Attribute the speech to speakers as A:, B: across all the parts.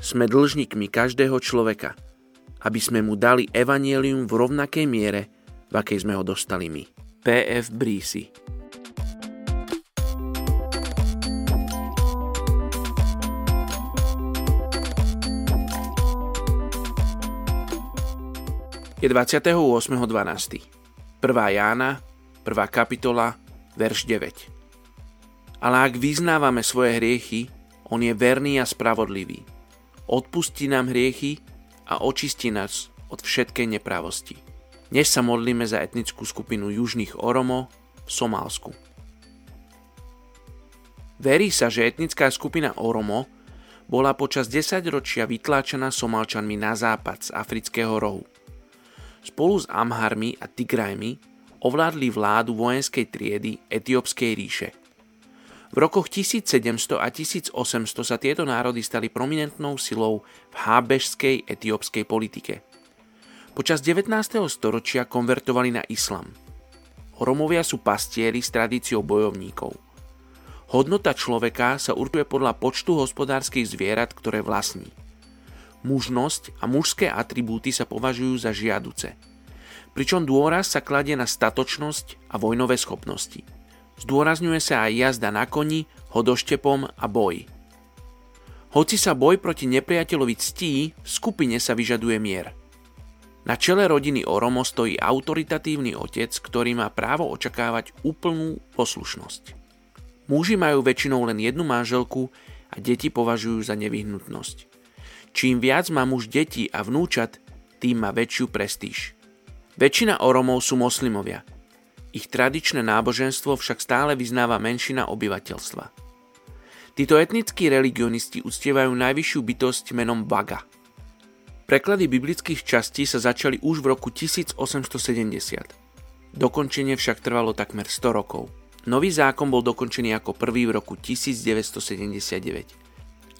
A: Sme dlžníkmi každého človeka, aby sme mu dali evanielium v rovnakej miere, v akej sme ho dostali my. P.F. Brísi Je 28.12. 1. Jána, 1. kapitola, verš 9. Ale ak vyznávame svoje hriechy, on je verný a spravodlivý. Odpustí nám hriechy a očistí nás od všetkej nepravosti. Dnes sa modlíme za etnickú skupinu južných Oromo v Somálsku. Verí sa, že etnická skupina Oromo bola počas 10 ročia vytláčaná Somálčanmi na západ z afrického rohu. Spolu s Amharmi a Tigrajmi ovládli vládu vojenskej triedy Etiópskej ríše. V rokoch 1700 a 1800 sa tieto národy stali prominentnou silou v hábežskej etiópskej politike. Počas 19. storočia konvertovali na islam. Romovia sú pastieri s tradíciou bojovníkov. Hodnota človeka sa určuje podľa počtu hospodárskych zvierat, ktoré vlastní. Mužnosť a mužské atribúty sa považujú za žiaduce – pričom dôraz sa kladie na statočnosť a vojnové schopnosti. Zdôrazňuje sa aj jazda na koni, hodoštepom a boj. Hoci sa boj proti nepriateľovi ctí, v skupine sa vyžaduje mier. Na čele rodiny Oromo stojí autoritatívny otec, ktorý má právo očakávať úplnú poslušnosť. Muži majú väčšinou len jednu manželku a deti považujú za nevyhnutnosť. Čím viac má muž detí a vnúčat, tým má väčšiu prestíž. Väčšina Oromov sú moslimovia. Ich tradičné náboženstvo však stále vyznáva menšina obyvateľstva. Títo etnickí religionisti uctievajú najvyššiu bytosť menom Baga. Preklady biblických častí sa začali už v roku 1870. Dokončenie však trvalo takmer 100 rokov. Nový zákon bol dokončený ako prvý v roku 1979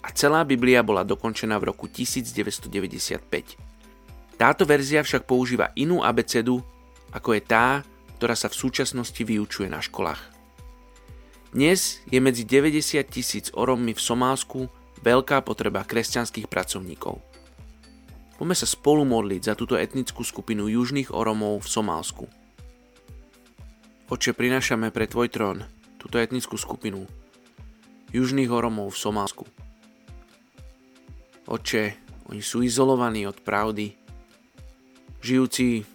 A: a celá Biblia bola dokončená v roku 1995. Táto verzia však používa inú abecedu, ako je tá, ktorá sa v súčasnosti vyučuje na školách. Dnes je medzi 90 tisíc orommi v Somálsku veľká potreba kresťanských pracovníkov. Poďme sa spolu modliť za túto etnickú skupinu južných oromov v Somálsku. Oče, prinášame pre Tvoj trón túto etnickú skupinu južných oromov v Somálsku. Oče, oni sú izolovaní od pravdy, žijúci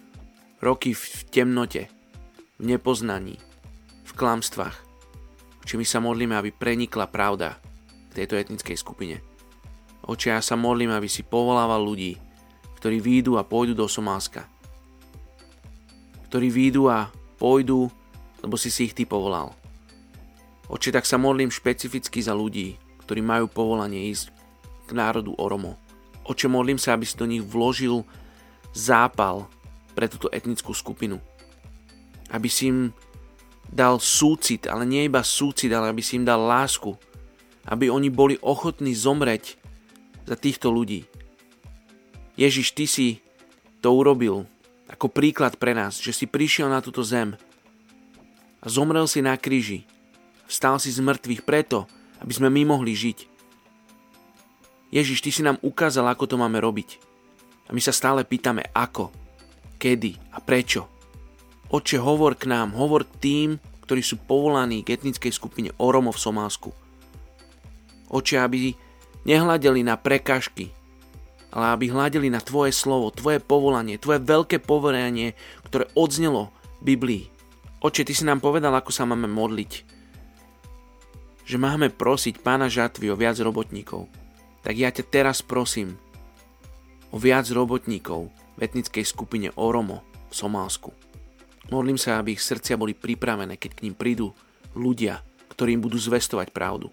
A: roky v temnote, v nepoznaní, v klamstvách. Či my sa modlíme, aby prenikla pravda k tejto etnickej skupine. Oče, ja sa modlím, aby si povolával ľudí, ktorí výjdu a pôjdu do Somálska. Ktorí výjdu a pôjdu, lebo si si ich ty povolal. Oče, tak sa modlím špecificky za ľudí, ktorí majú povolanie ísť k národu Oromo. Oče, modlím sa, aby si do nich vložil zápal pre túto etnickú skupinu. Aby si im dal súcit, ale nie iba súcit, ale aby si im dal lásku. Aby oni boli ochotní zomreť za týchto ľudí. Ježiš, ty si to urobil ako príklad pre nás, že si prišiel na túto zem a zomrel si na kríži. Vstal si z mŕtvych preto, aby sme my mohli žiť. Ježiš, ty si nám ukázal, ako to máme robiť. A my sa stále pýtame ako, kedy a prečo. Oče, hovor k nám, hovor k tým, ktorí sú povolaní k etnickej skupine Oromo v Somálsku. Oče, aby nehľadeli na prekažky, ale aby hľadeli na Tvoje slovo, Tvoje povolanie, Tvoje veľké povolanie, ktoré odznelo v Biblii. Oče, Ty si nám povedal, ako sa máme modliť. Že máme prosiť Pána žatvy o viac robotníkov. Tak ja ťa teraz prosím, o viac robotníkov v etnickej skupine Oromo v Somálsku. Modlím sa, aby ich srdcia boli pripravené, keď k ním prídu ľudia, ktorým budú zvestovať pravdu.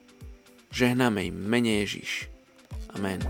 A: Žehnáme im mene Ježiš. Amen.